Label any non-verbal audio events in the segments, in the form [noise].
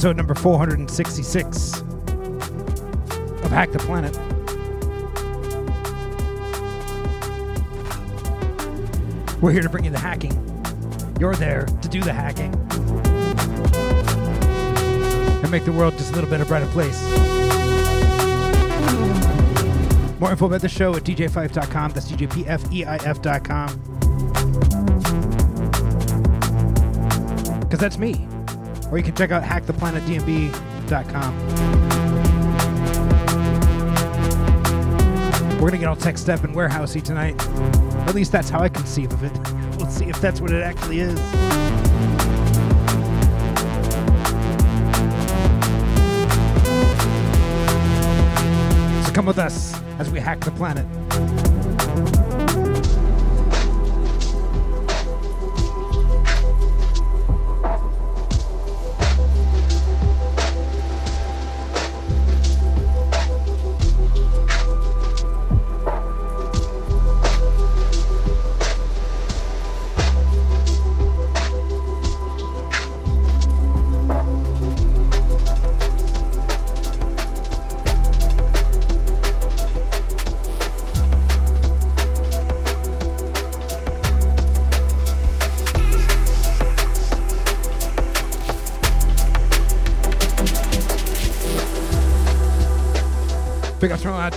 episode number 466 of Hack the Planet. We're here to bring you the hacking. You're there to do the hacking and make the world just a little bit a brighter place. More info about the show at djpfeif.com. That's djpfeif.com. Because that's me. Or you can check out hacktheplanetdnb.com. We're going to get all tech step and warehousey tonight. At least that's how I conceive of it. [laughs] We'll see if that's what it actually is. So come with us as we hack the planet.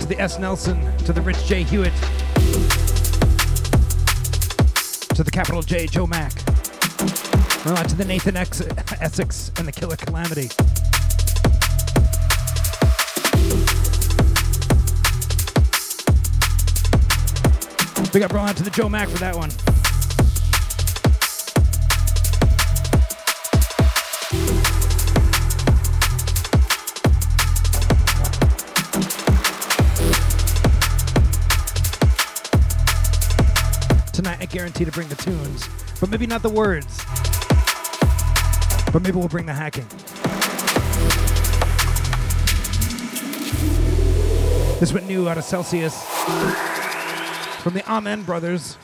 To the S. Nelson, to the Rich J. Hewitt, to the capital J. Joe Mack. Out to the Nathan X- Essex and the Killer Calamity. Big up out to the Joe Mack for that one. Guarantee to bring the tunes, but maybe not the words. But maybe we'll bring the hacking. This one new out of Celsius from the Amen Brothers.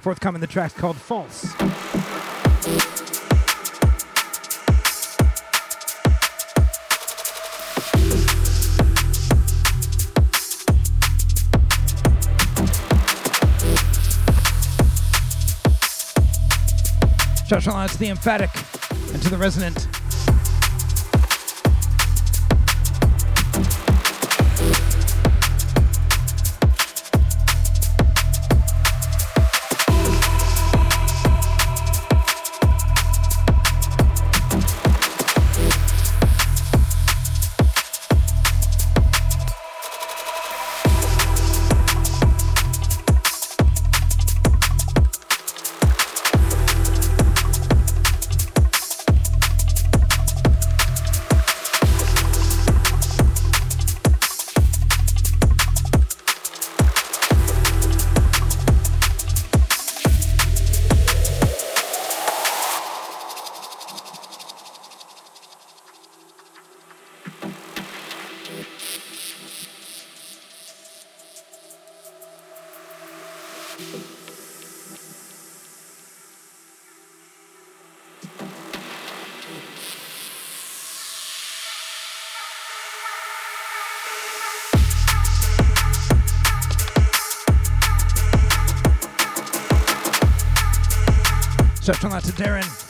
Forthcoming, the track called False. Shout out to the emphatic and to the resonant. Darren.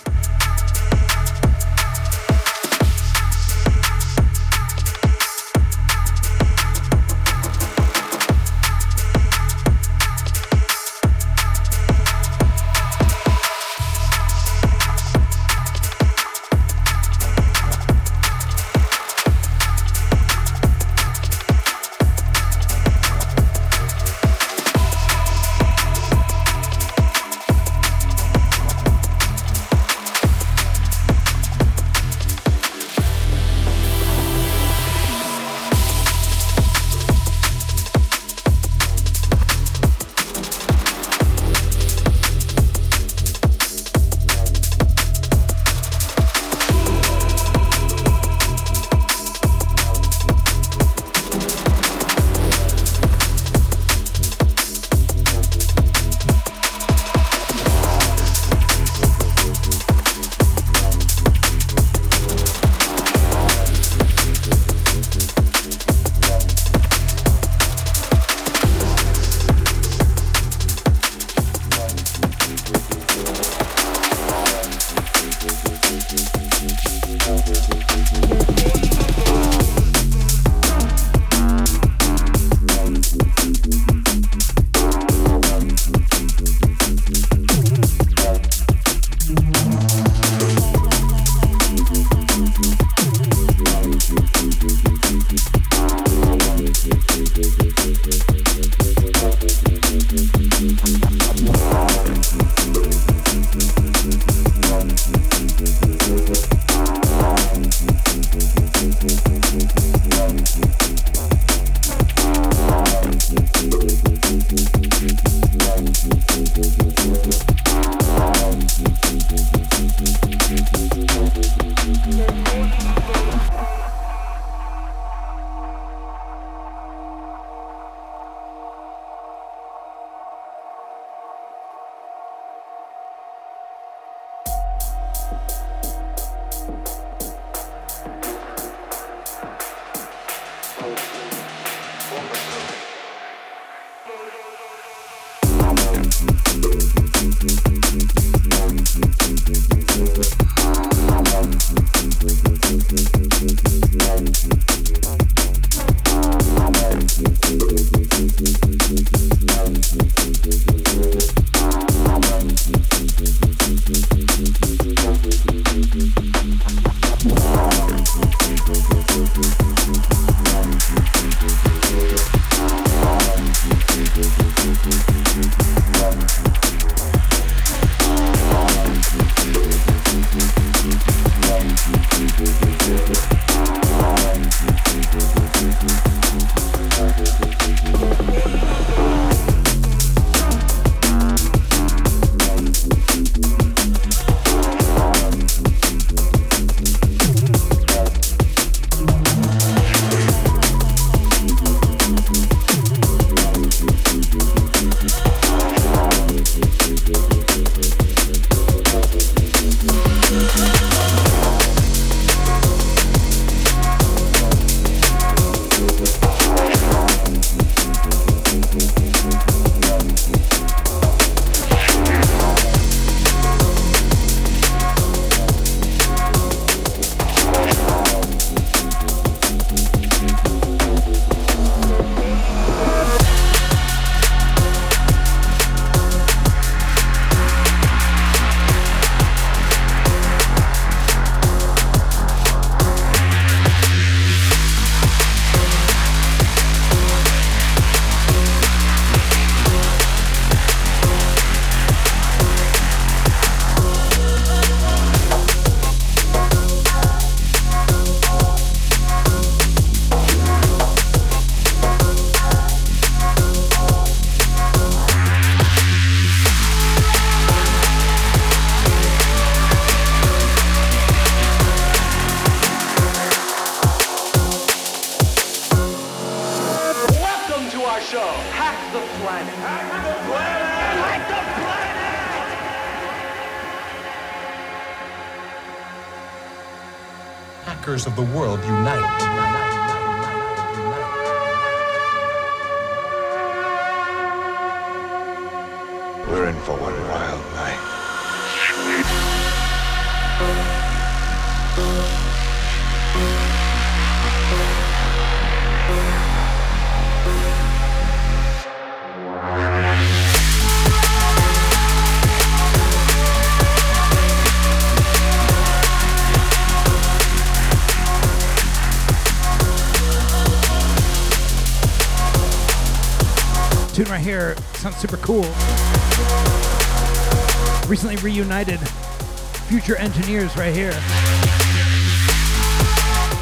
Future engineers right here.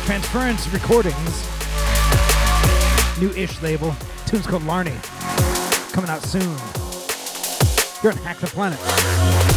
Transference Recordings, new ish label. Tune's called Larni. Coming out soon. You're on Hack the Planet.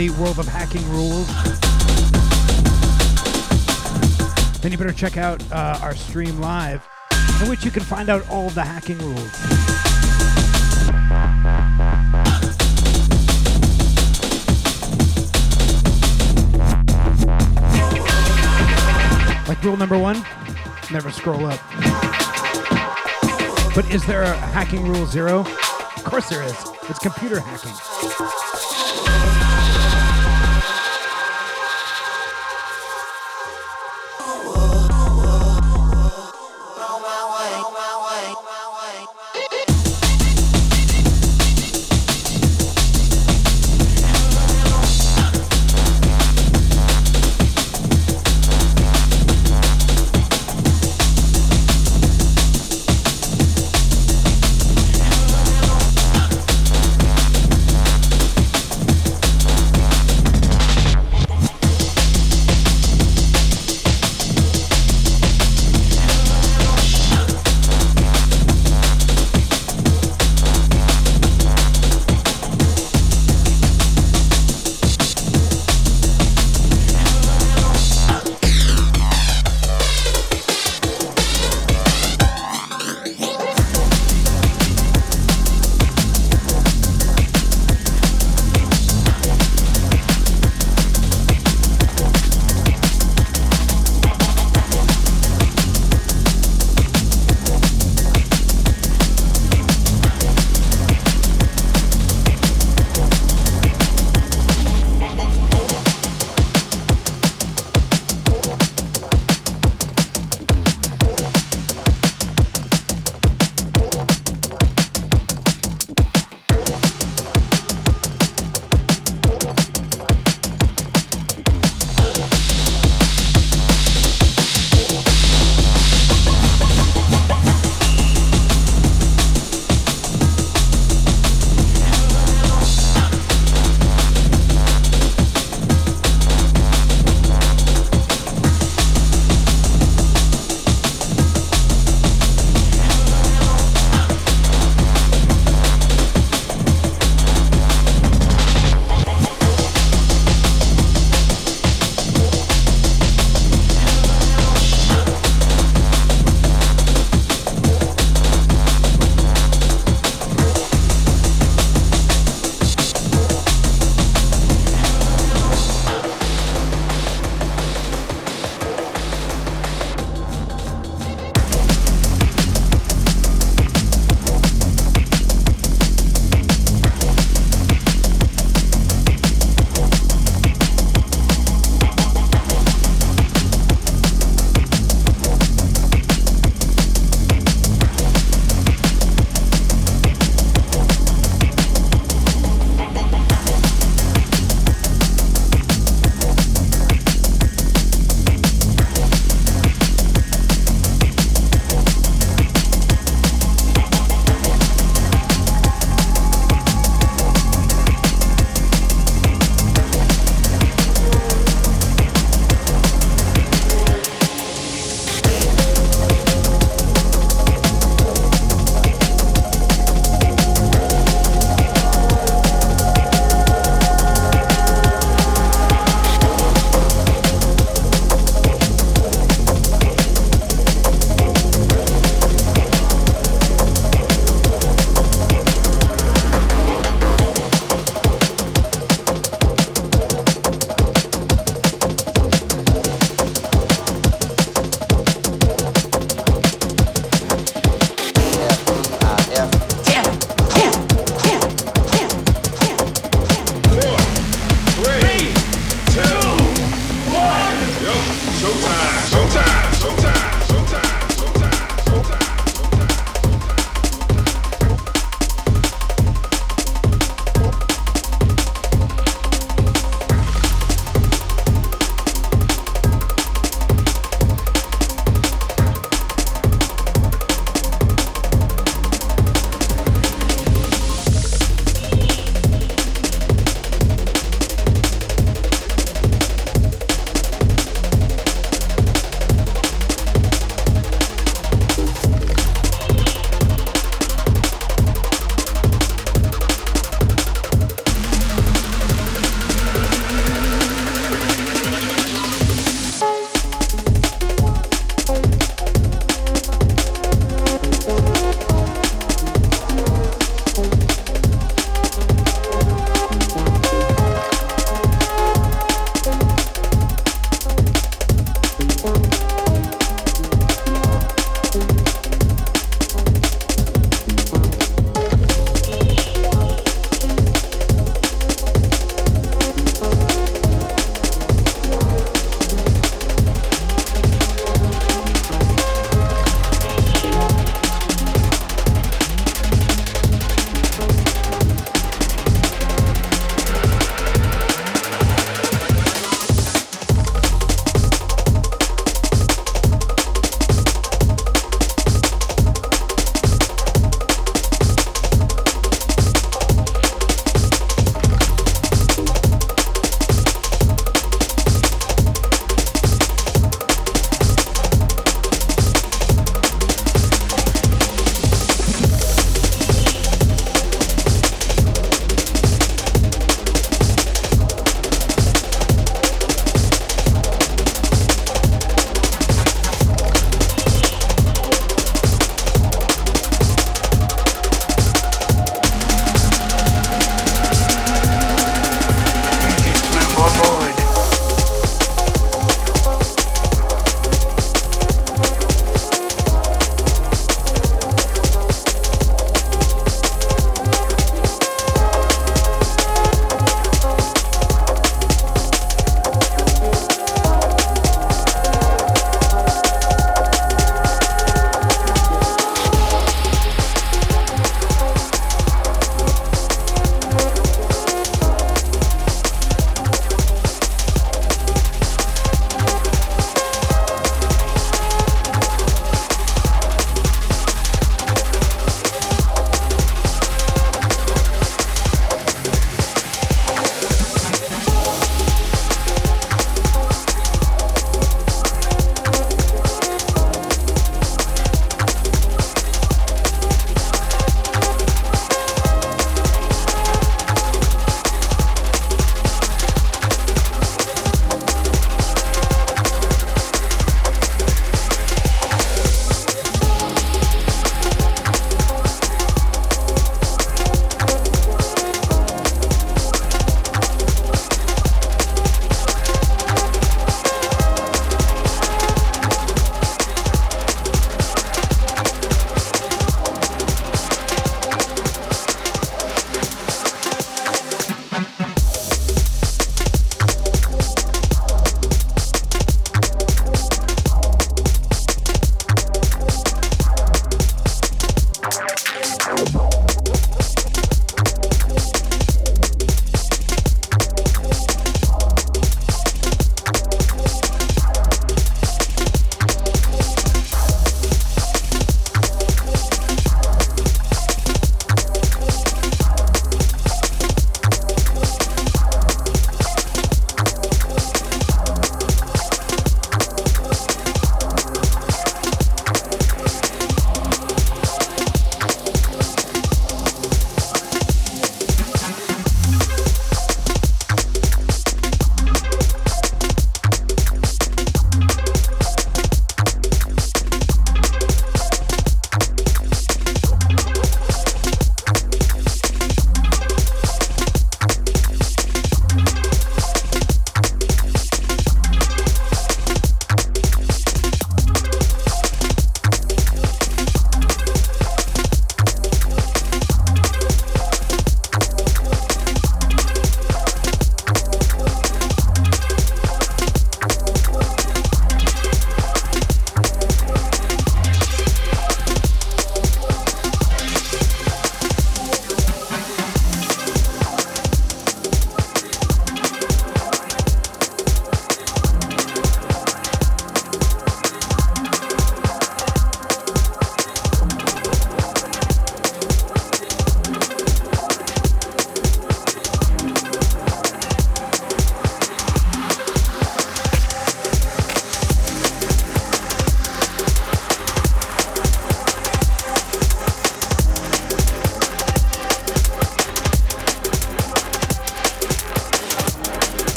The world of hacking rules, then you better check out uh, our stream live, in which you can find out all the hacking rules. Like rule number one, never scroll up. But is there a hacking rule zero? Of course there is. It's computer hacking.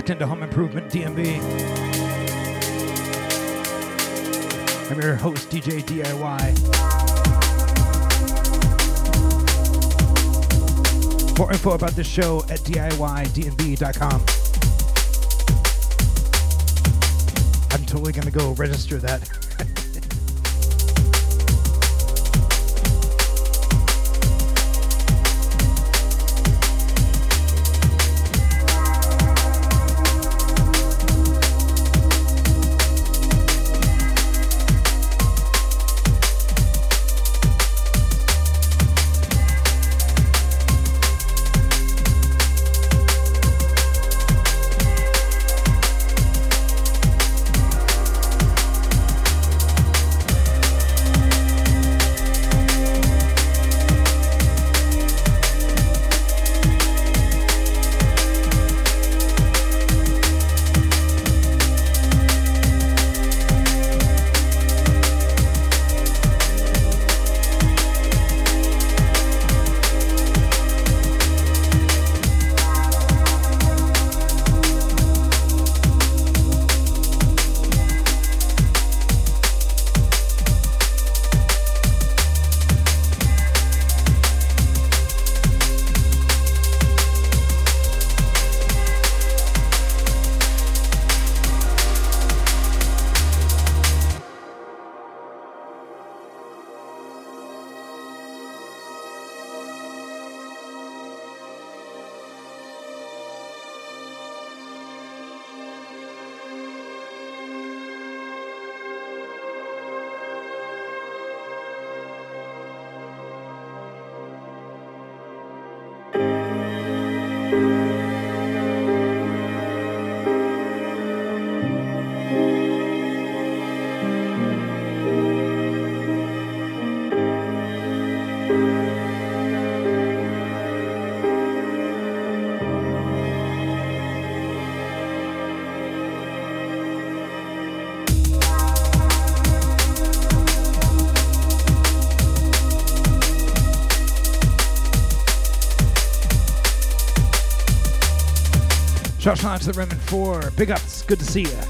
Locked into Home Improvement DMV. I'm your host, DJ DIY. More info about this show at DIYDNB.com. I'm totally going to go register that. Josh to the Rim 4. Big ups. Good to see you.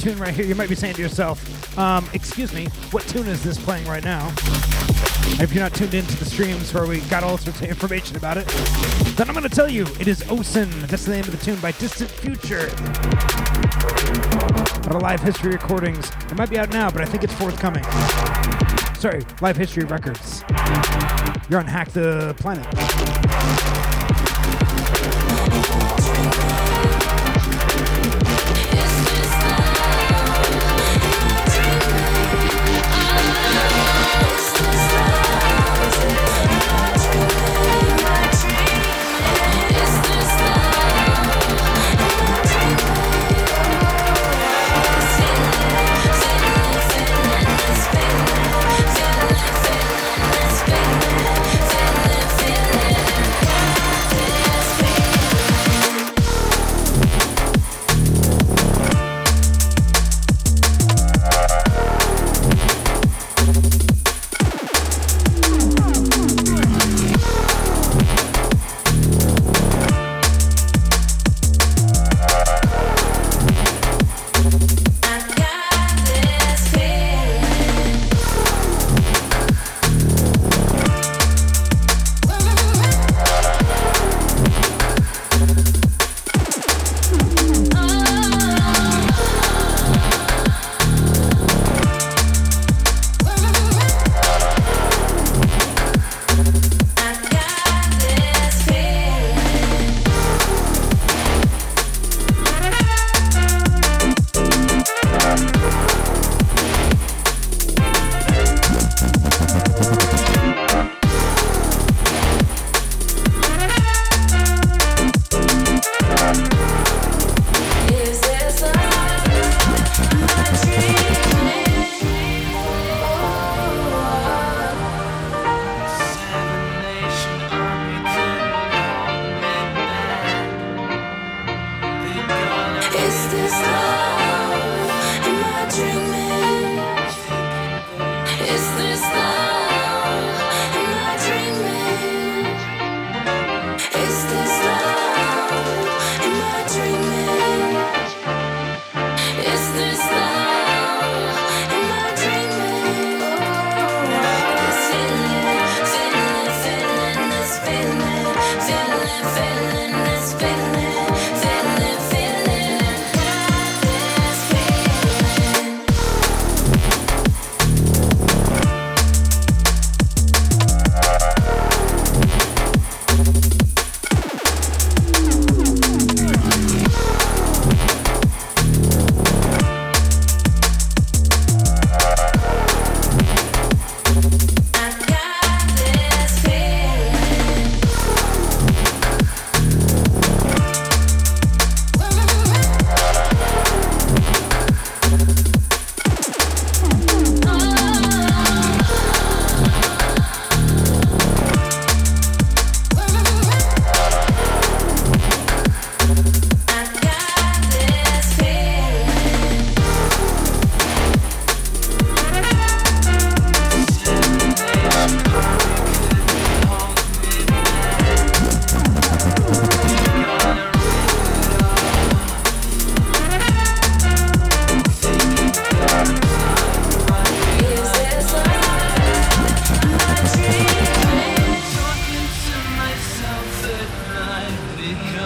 Tune right here, you might be saying to yourself, um, excuse me, what tune is this playing right now? If you're not tuned into the streams where we got all sorts of information about it, then I'm going to tell you it is Osen. That's the name of the tune by Distant Future. Out of Live History Recordings. It might be out now, but I think it's forthcoming. Sorry, Live History Records. You're on Hack the Planet.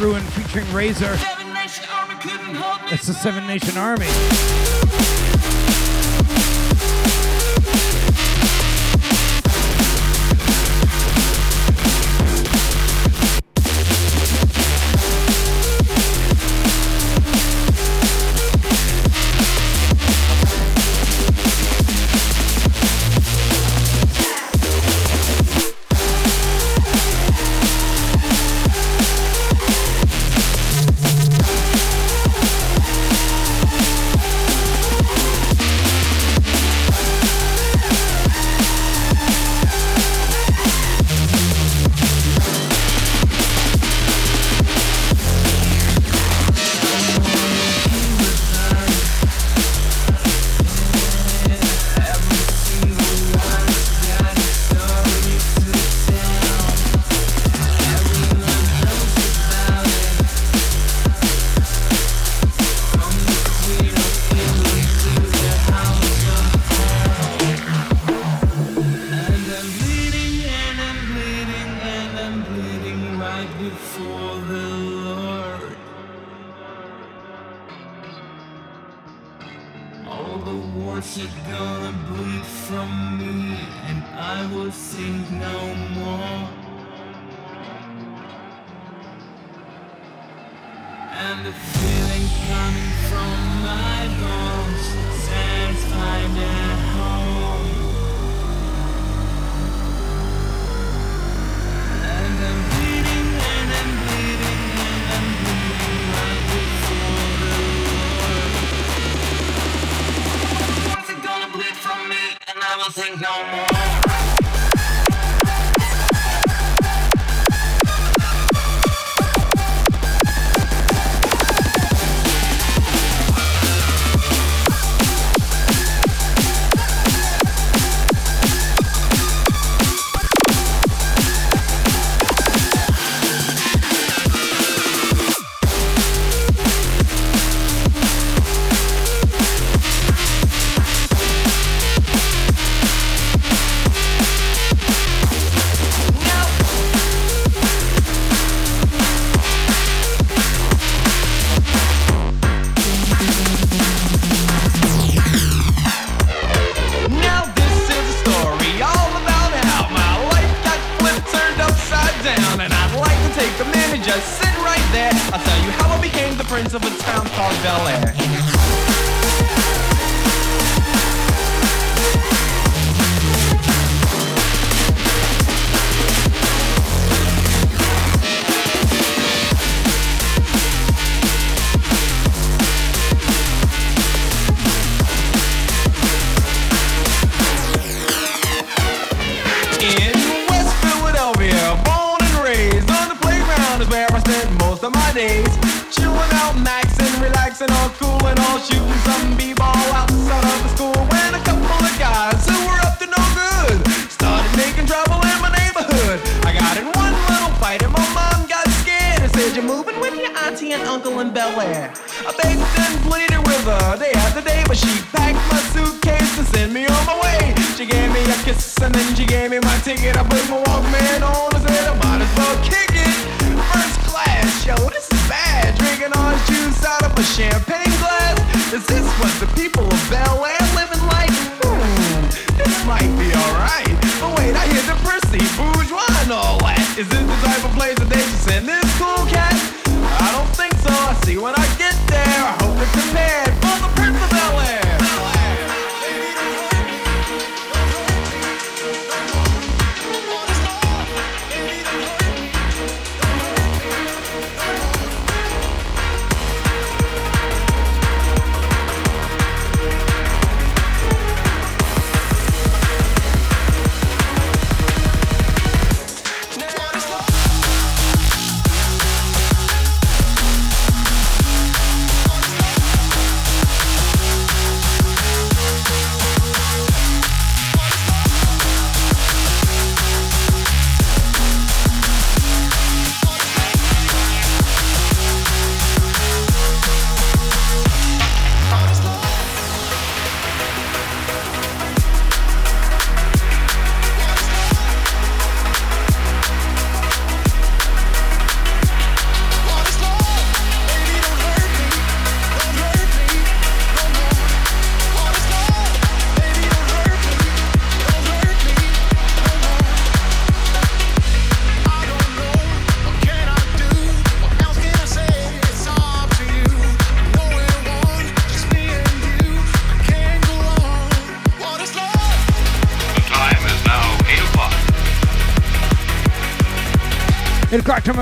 Ruin featuring Raizer. It's the Seven Nation Army.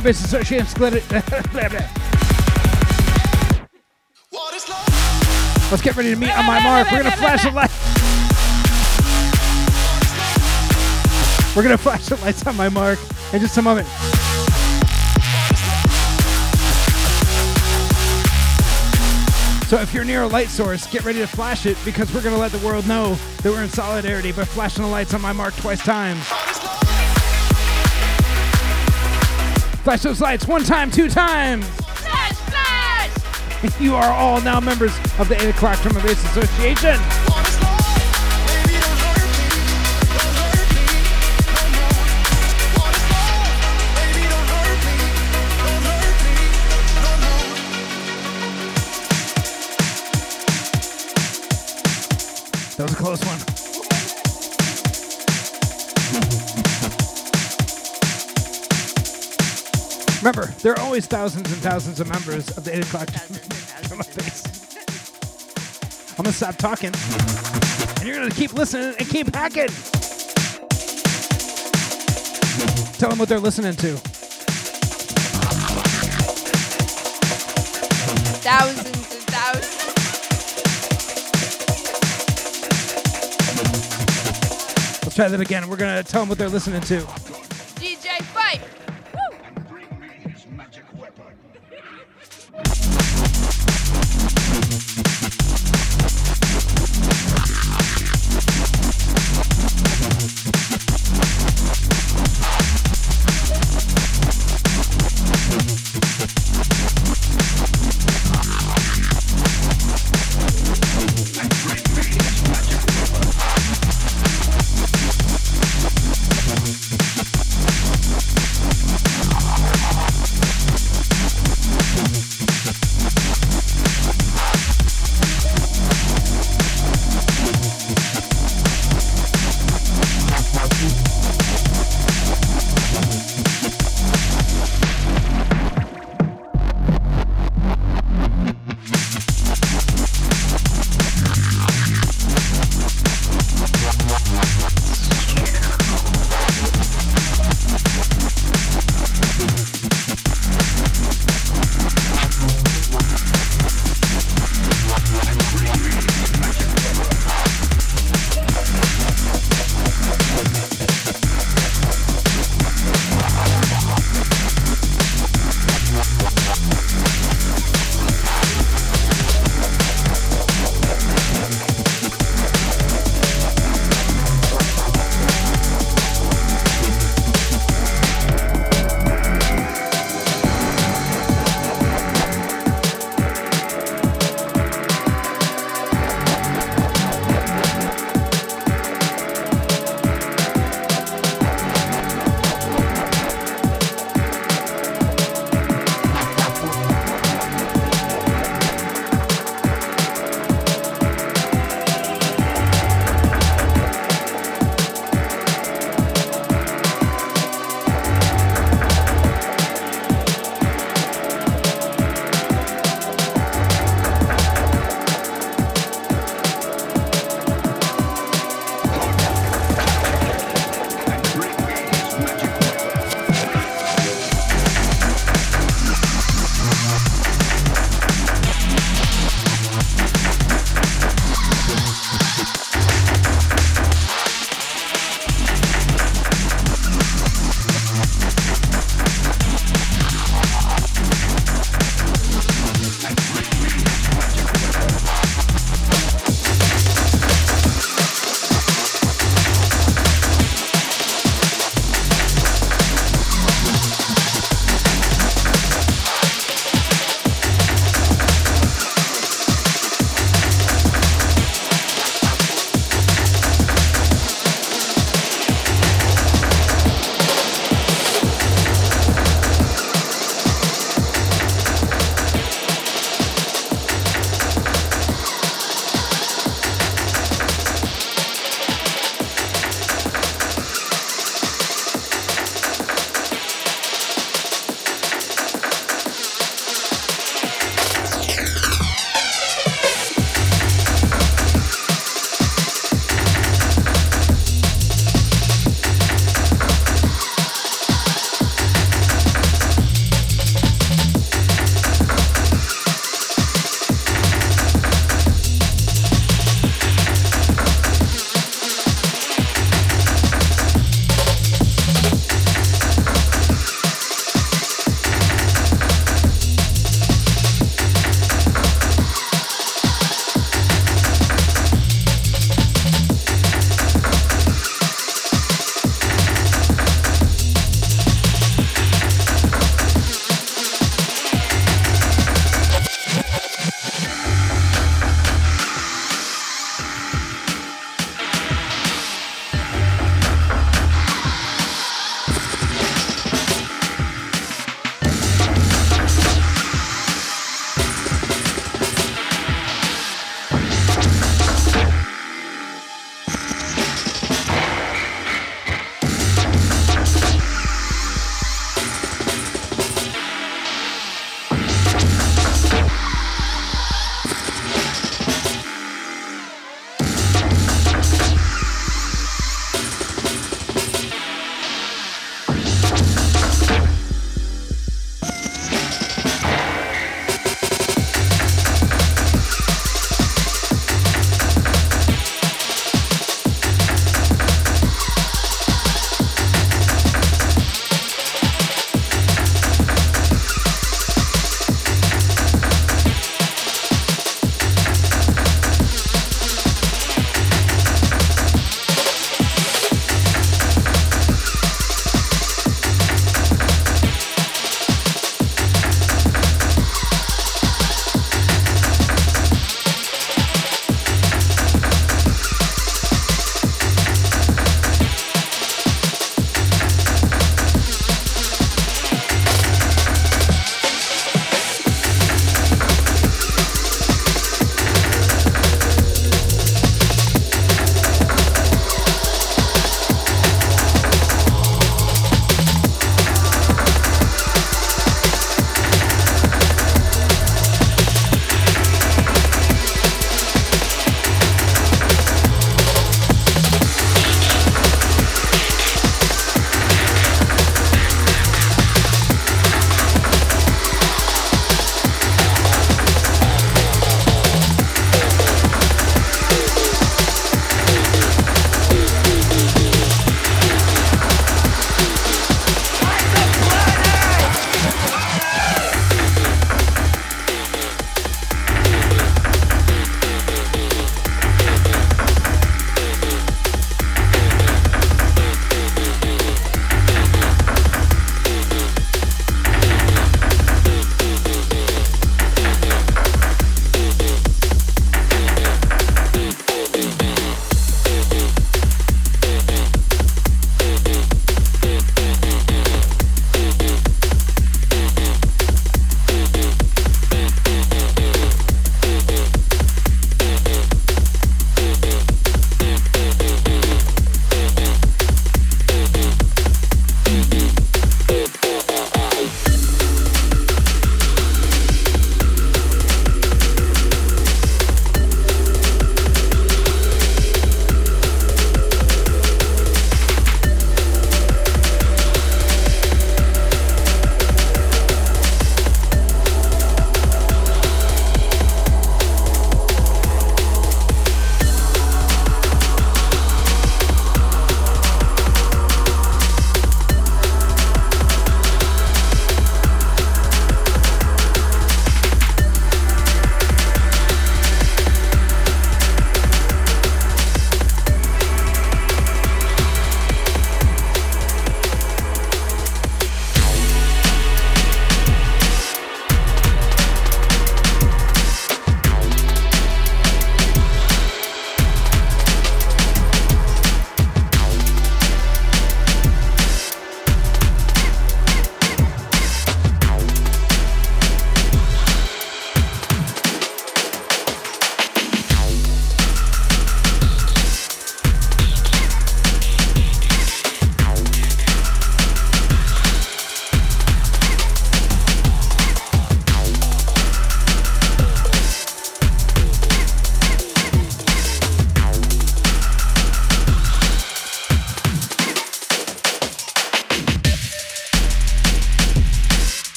my business at Shane Let's get ready to meet on my mark. We're gonna flash the light. We're gonna flash the lights on my mark in just a moment. So if you're near a light source, get ready to flash it because we're going to let the world know that we're in solidarity by flashing the lights on my mark twice times. Flash those lights one time, two times. Flash, flash! [laughs] You are all now members of the 8 o'clock drum and bass association. There are always thousands and thousands of members of the 8 o'clock. On [laughs] my face. I'm gonna stop talking, and you're gonna keep listening and keep hacking. Tell them what they're listening to. Thousands and thousands. Let's try that again. We're gonna tell them what they're listening to.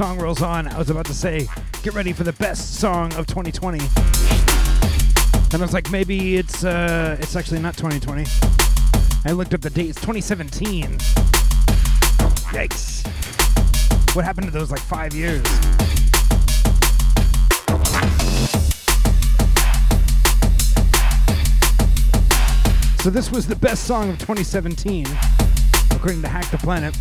Song rolls on, I was about to say, get ready for the best song of 2020. And I was like, maybe it's uh, it's actually not 2020. I looked up the date. It's 2017. Yikes! What happened to those like five years? So this was the best song of 2017, according to Hack the Planet.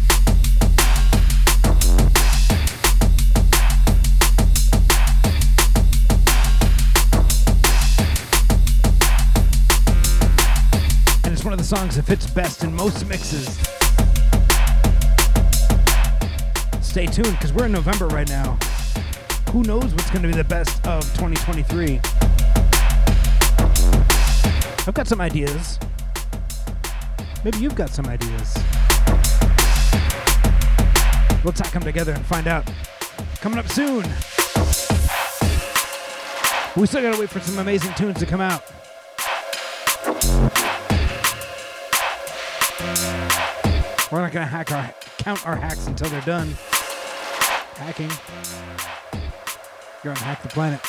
The songs that fits best in most mixes. Stay tuned, because we're in November right now. Who knows what's going to be the best of 2023? I've got some ideas. Maybe you've got some ideas. We'll tack them together and find out. Coming up soon. We still gotta wait for some amazing tunes to come out. We're not gonna hack our count our hacks until they're done. Hacking. You're on Hack the Planet.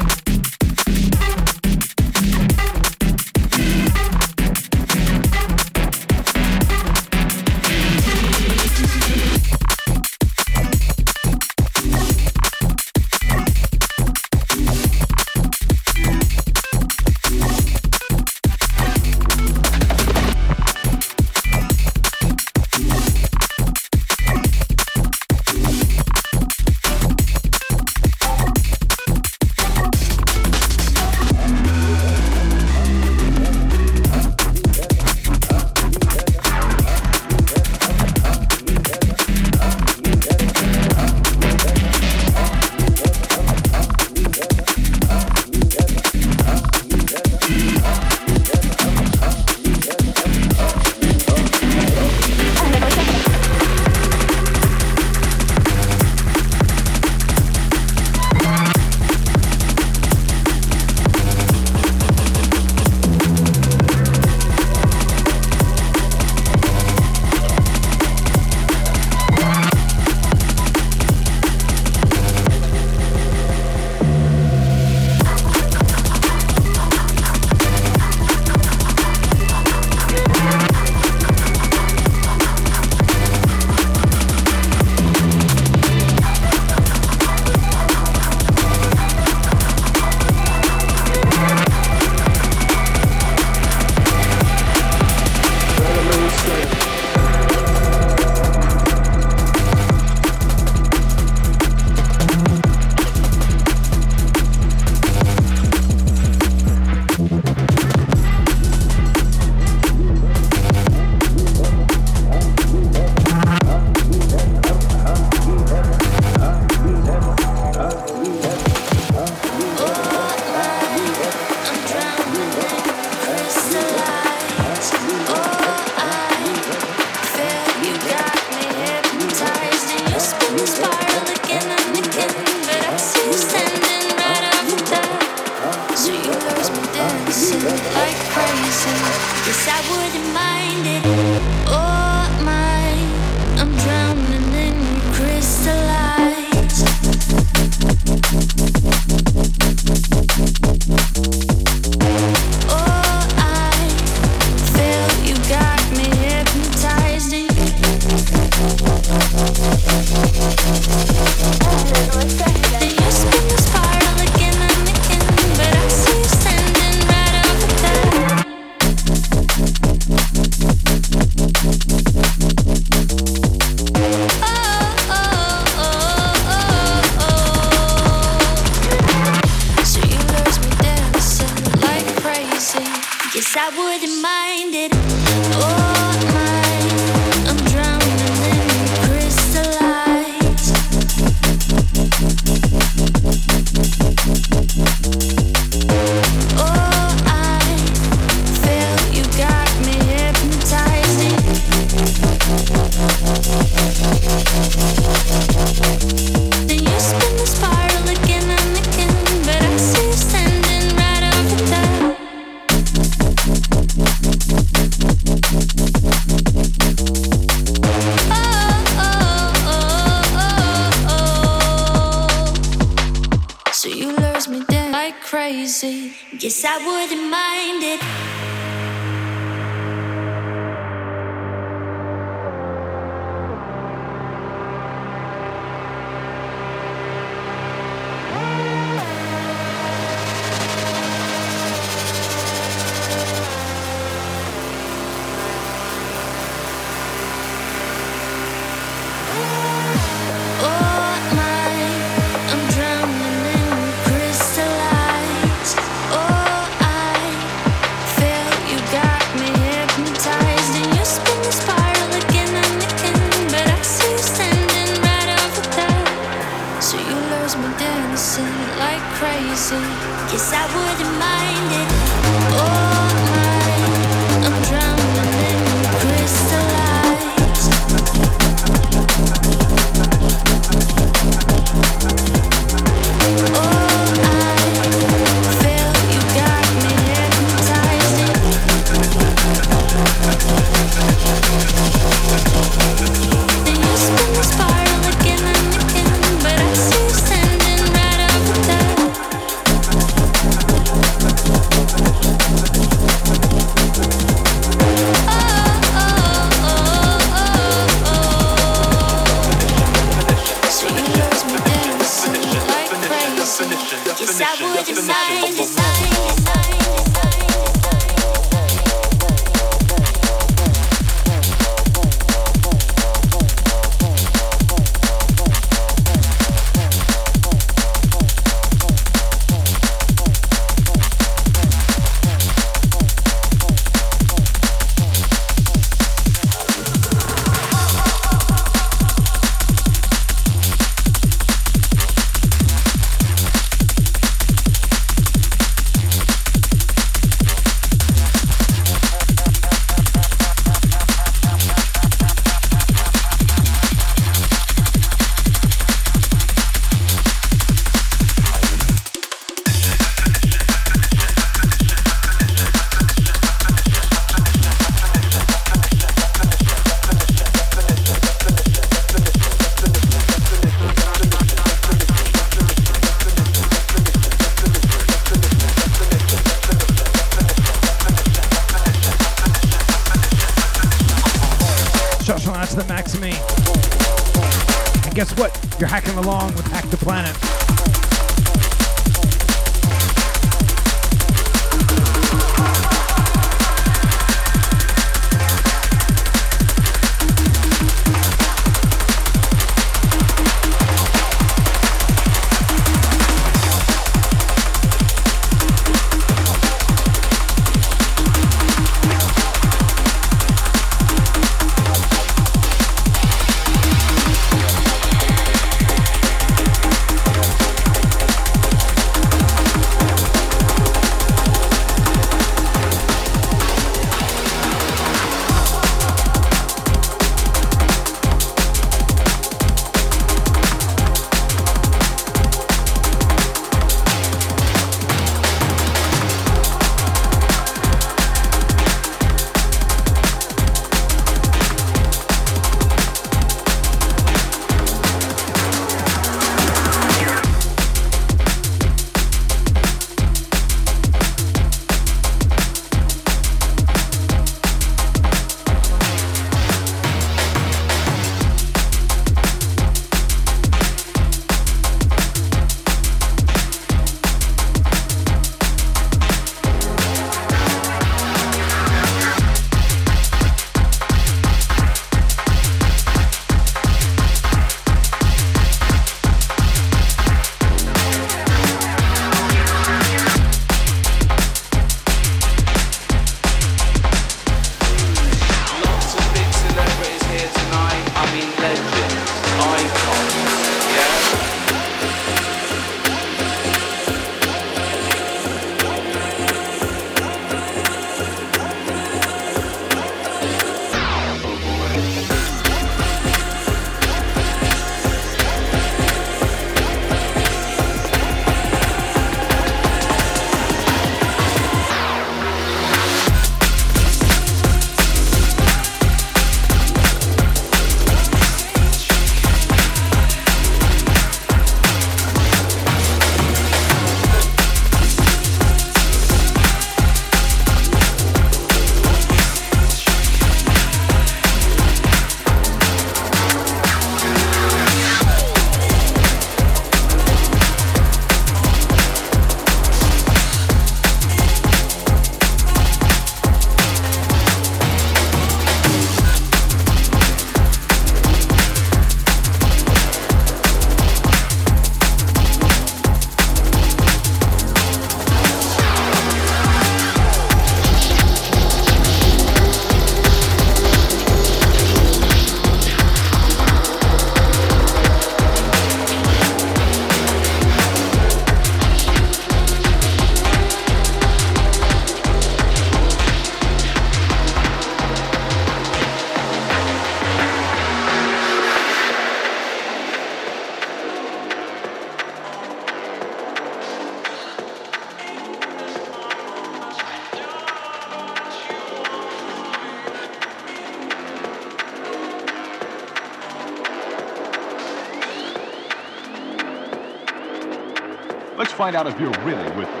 Find out if you're really with me.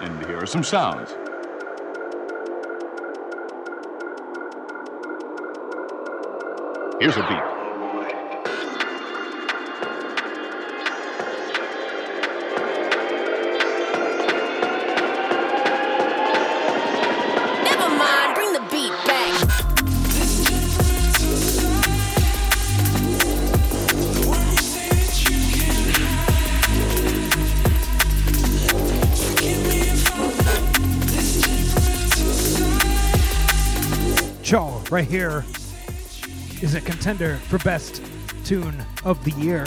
And here are some sounds. Here's a beat. Right here, is a contender for best tune of the year.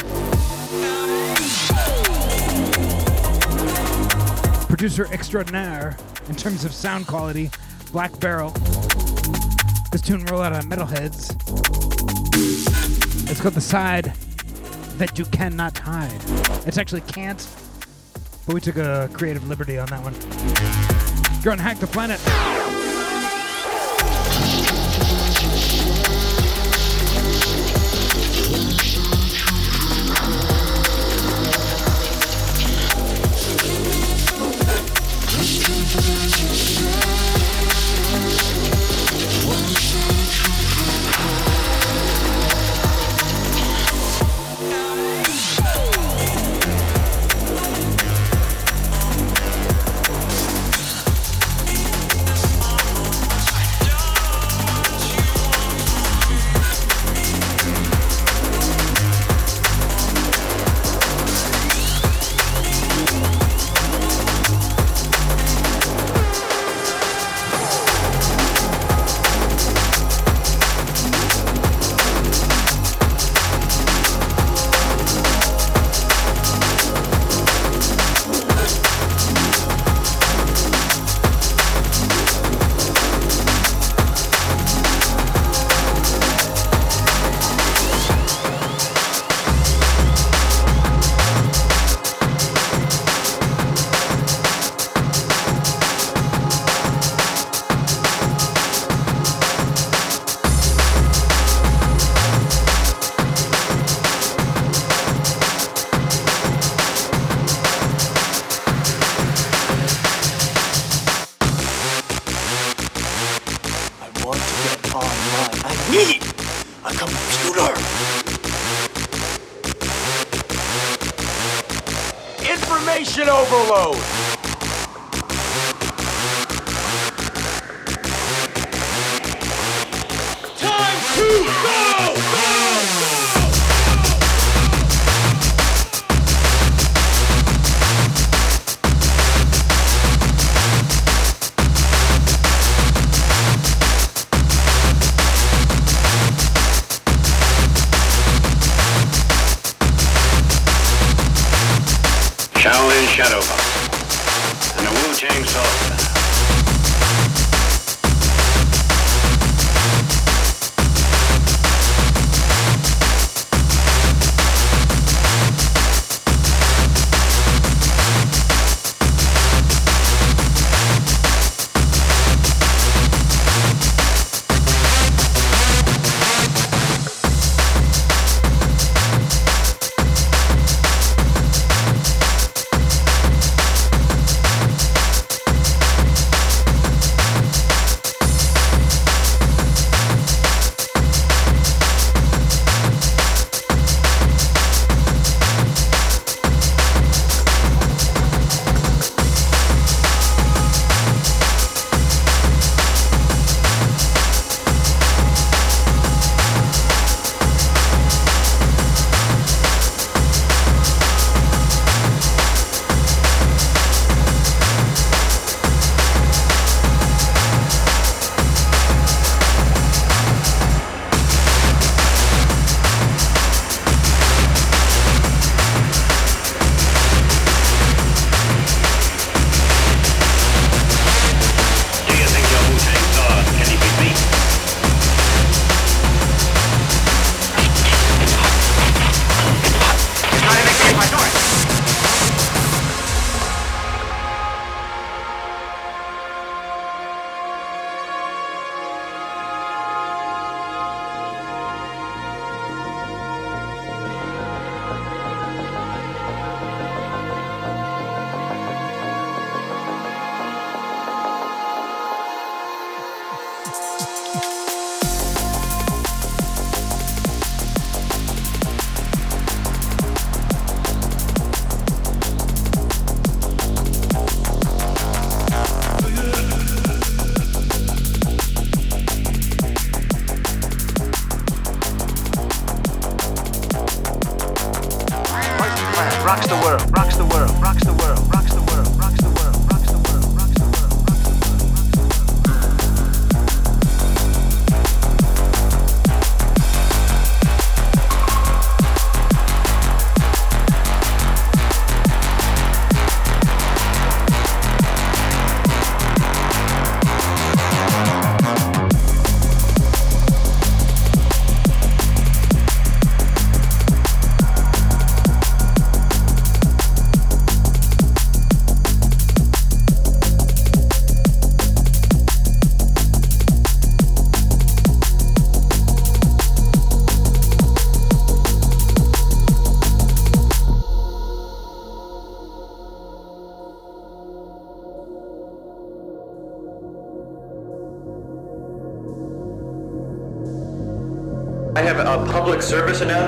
Producer extraordinaire in terms of sound quality, Black Barrel. This tune rolled out on Metalheadz. It's called The Side That You Cannot Hide. It's actually Can't, but we took a creative liberty on that one. You're on Hack the Planet.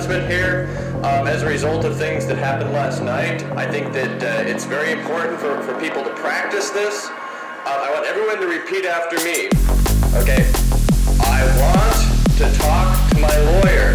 Announcement here. Um, as a result of things that happened last night, I think that uh, it's very important for, for people to practice this. Uh, I want everyone to repeat after me. Okay? I want to talk to my lawyer. Lawyer.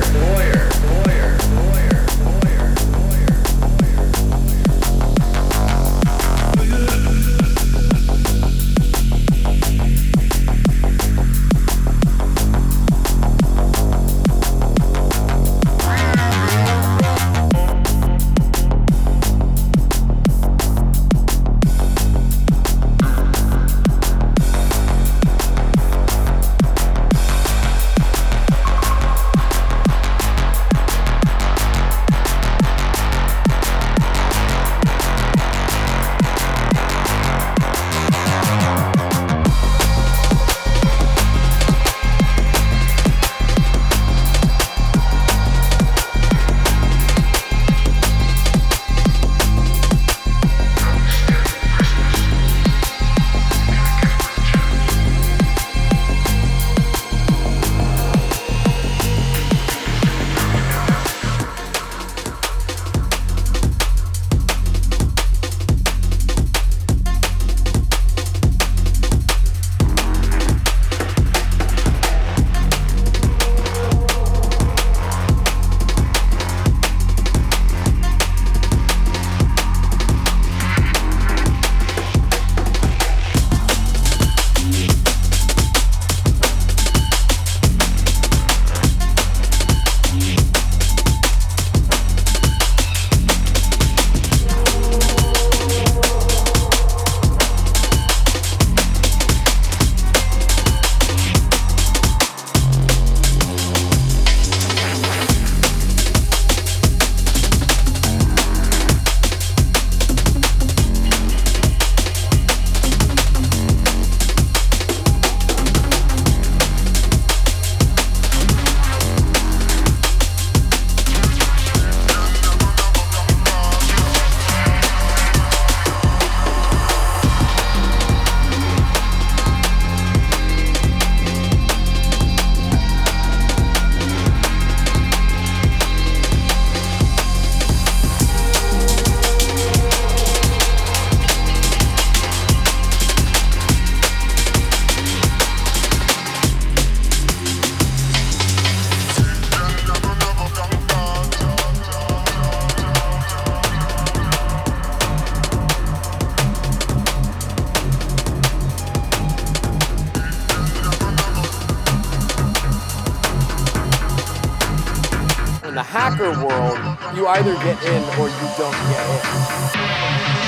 Get in or you don't get in.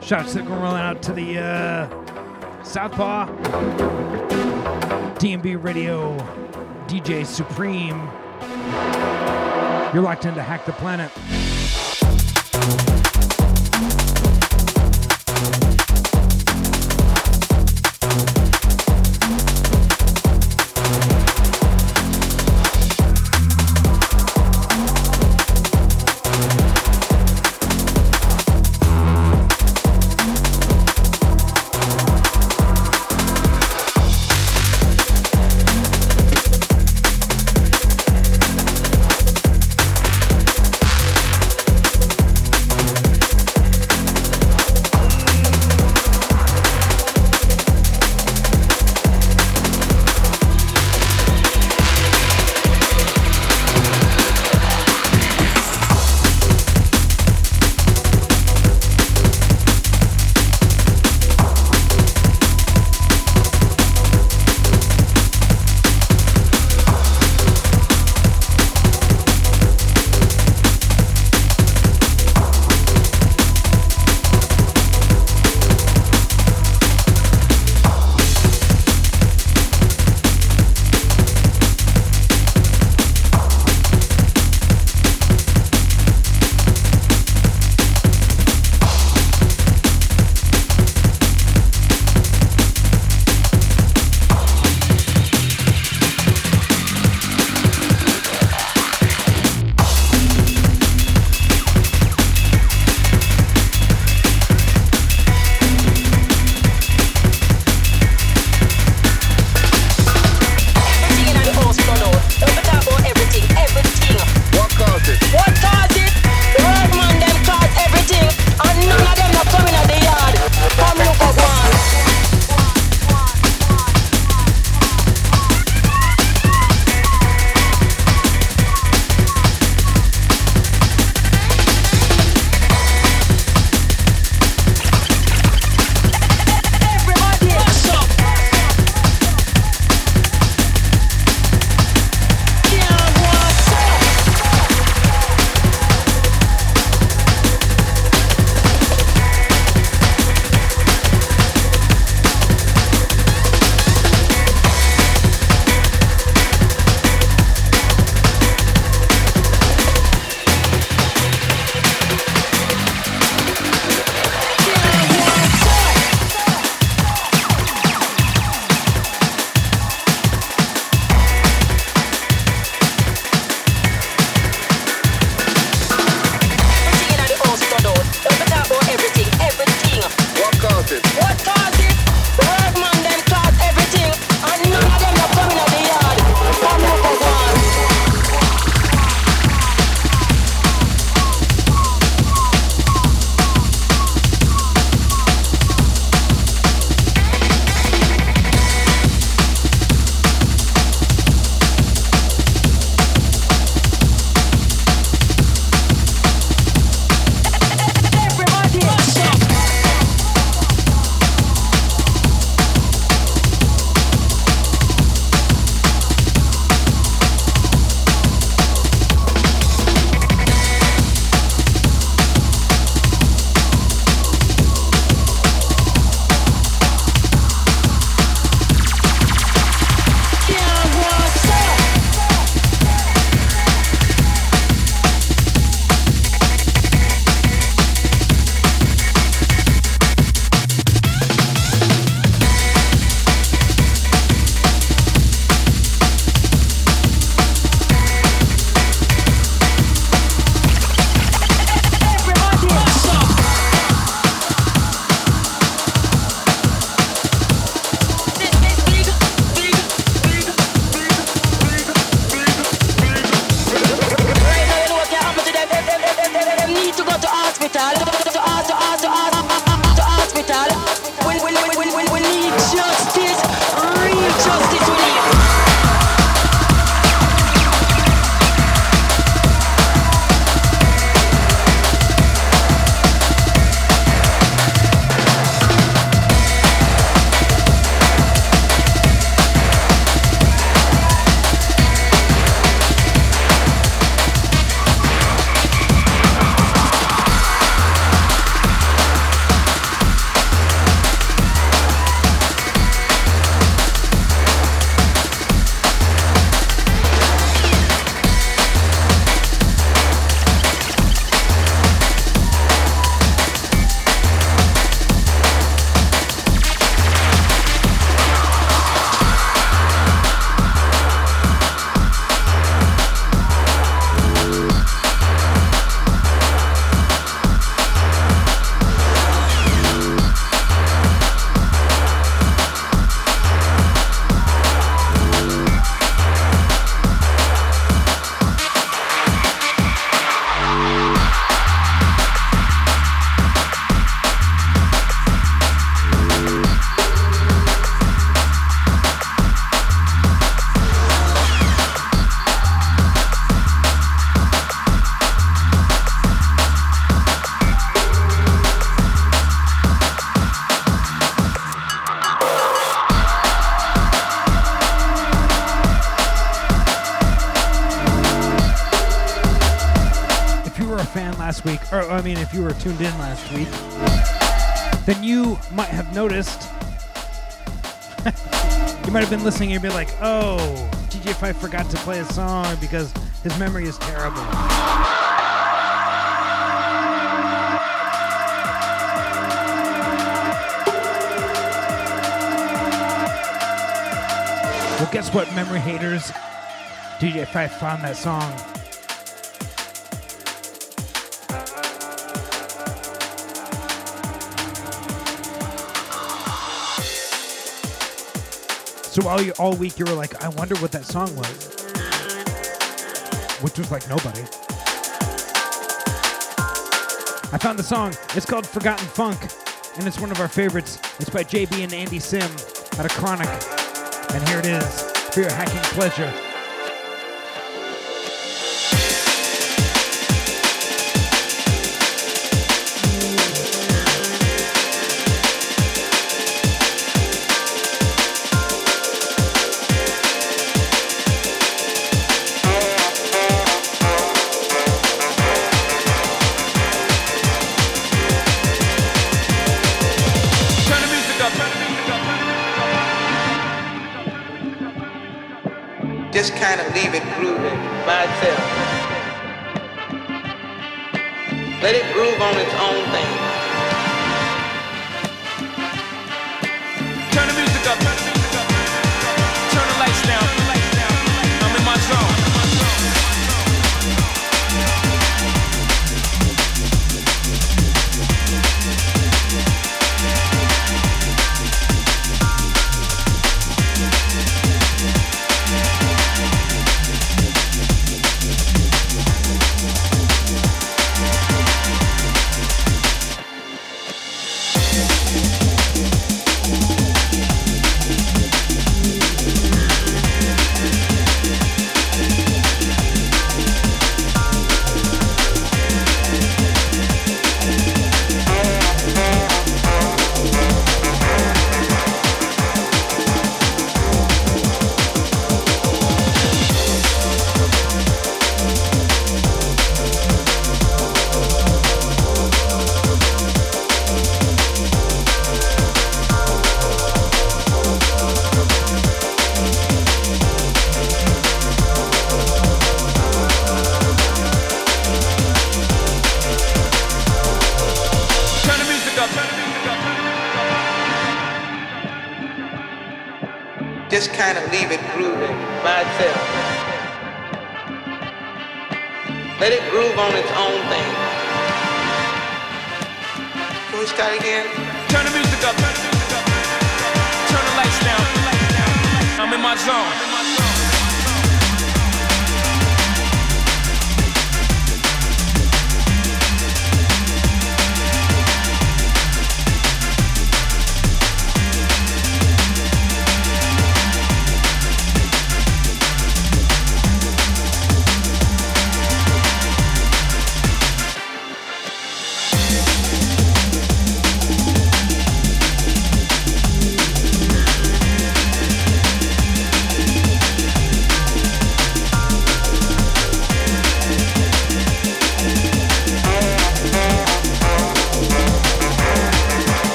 Shouts that go rolling out to the uh, Southpaw, DNB Radio, DJ Supreme. You're locked into Hack the Planet. Mean, if you were tuned in last week, then you might have noticed. [laughs] you might have been listening and be like, "Oh, DJ Pfeif forgot to play a song because his memory is terrible." Well, guess what, memory haters? DJ Pfeif found that song. So all you, all week you were like, I wonder what that song was, which was like nobody. I found the song. It's called Forgotten Funk, and it's one of our favorites. It's by JB and Andy Sim out of Chronic, and here it is for your hacking pleasure. Groove on its own thing.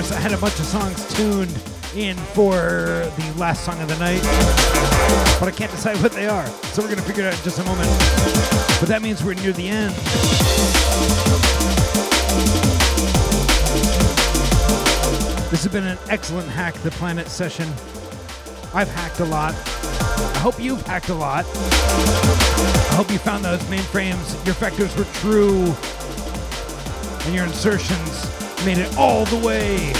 Hackerverse, I had a bunch of songs tuned in for the last song of the night, but I can't decide what they are. So we're going to figure it out in just a moment. But that means we're near the end. This has been an excellent Hack the Planet session. I've hacked a lot. I hope you've hacked a lot. I hope you found those mainframes, your vectors were true, and your insertions made it all the way.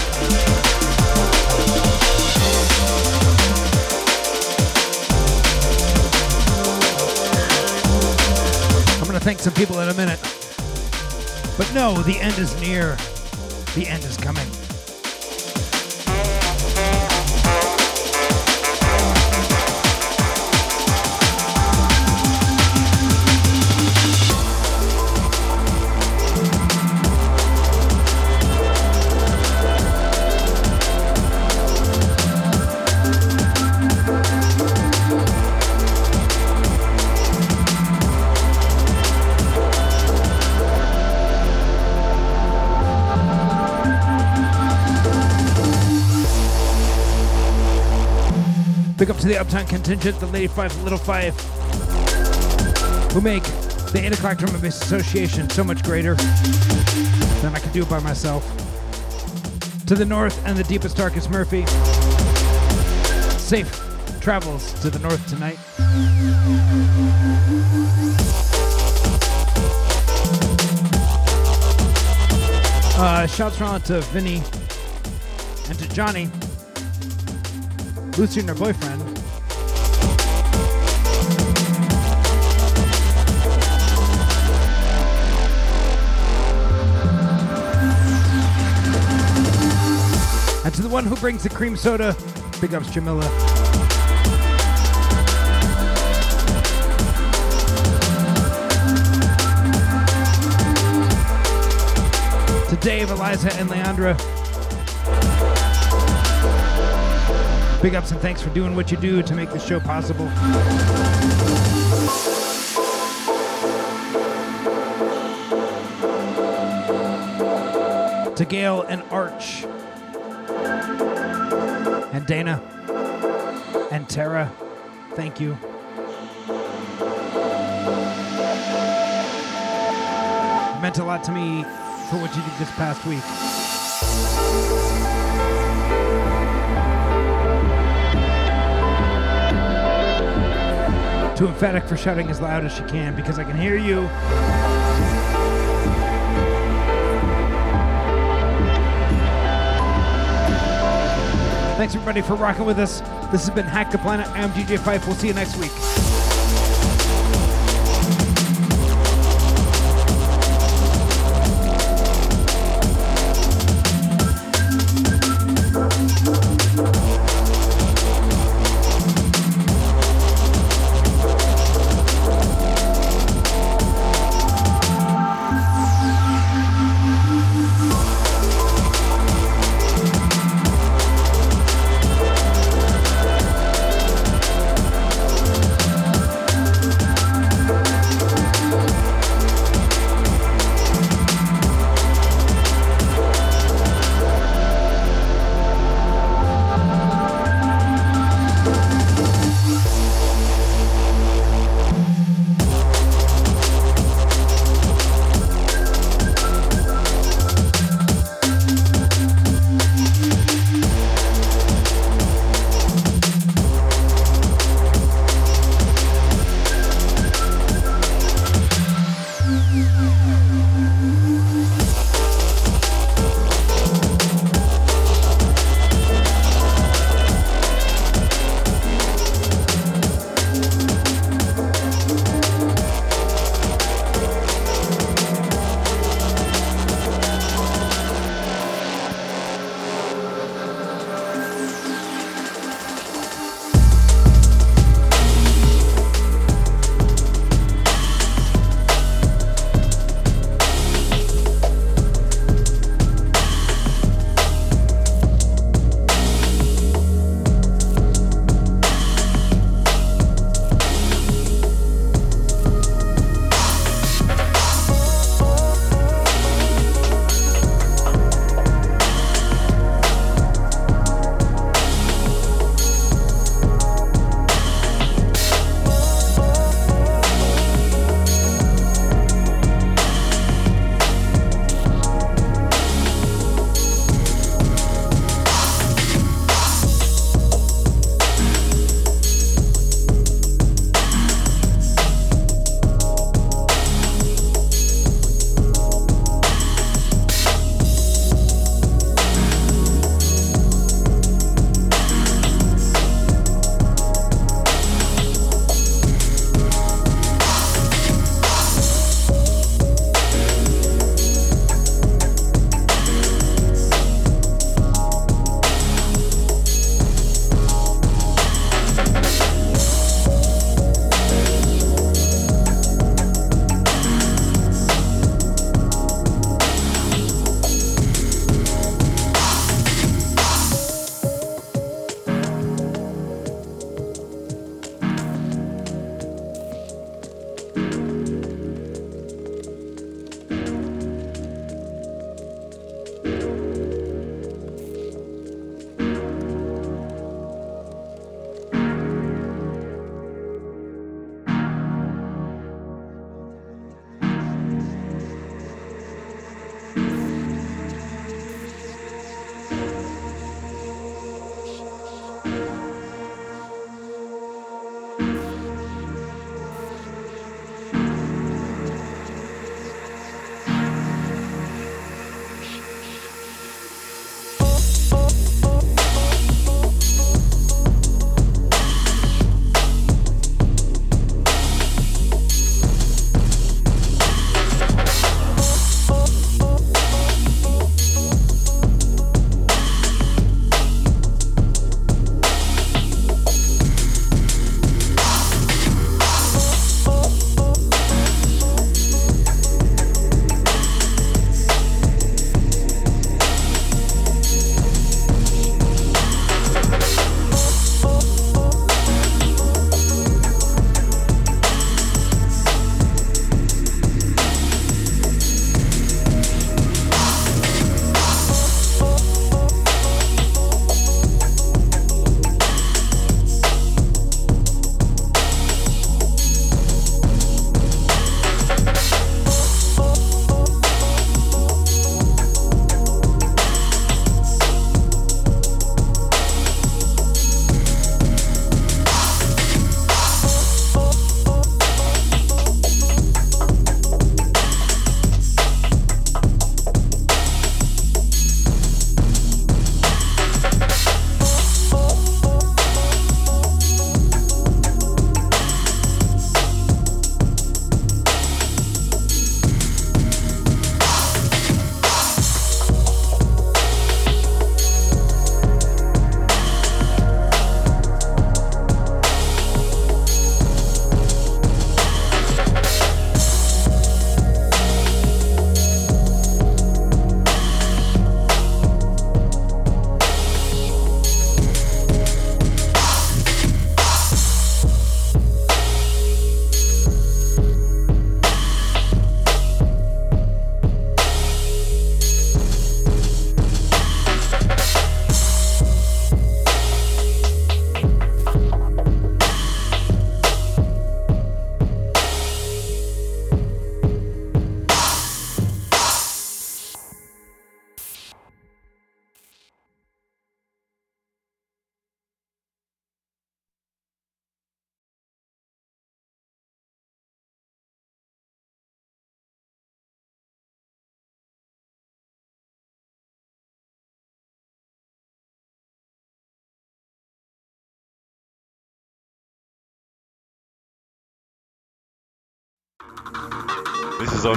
I'm going to thank some people in a minute. But no, the end is near. The end is coming. To the Uptown contingent, the Lady Five, the Little Five, who make the 8 o'clock drum and bass association so much greater than I could do by myself. To the north and the deepest, darkest Murphy. Safe travels to the north tonight. Uh, shouts around to Vinny and to Johnny. Lucy and her boyfriend. And to the one who brings the cream soda, big ups Jamila. To Dave, Eliza, and Leandra. Big ups and thanks for doing what you do to make the show possible. To Gail and Arch. Dana. And Tara. Thank you. It meant a lot to me for what you did this past week. Too emphatic for shouting as loud as she can because I can hear you. Thanks everybody for rocking with us. This has been Hack the Planet. I'm DJ Pfeif. We'll see you next week.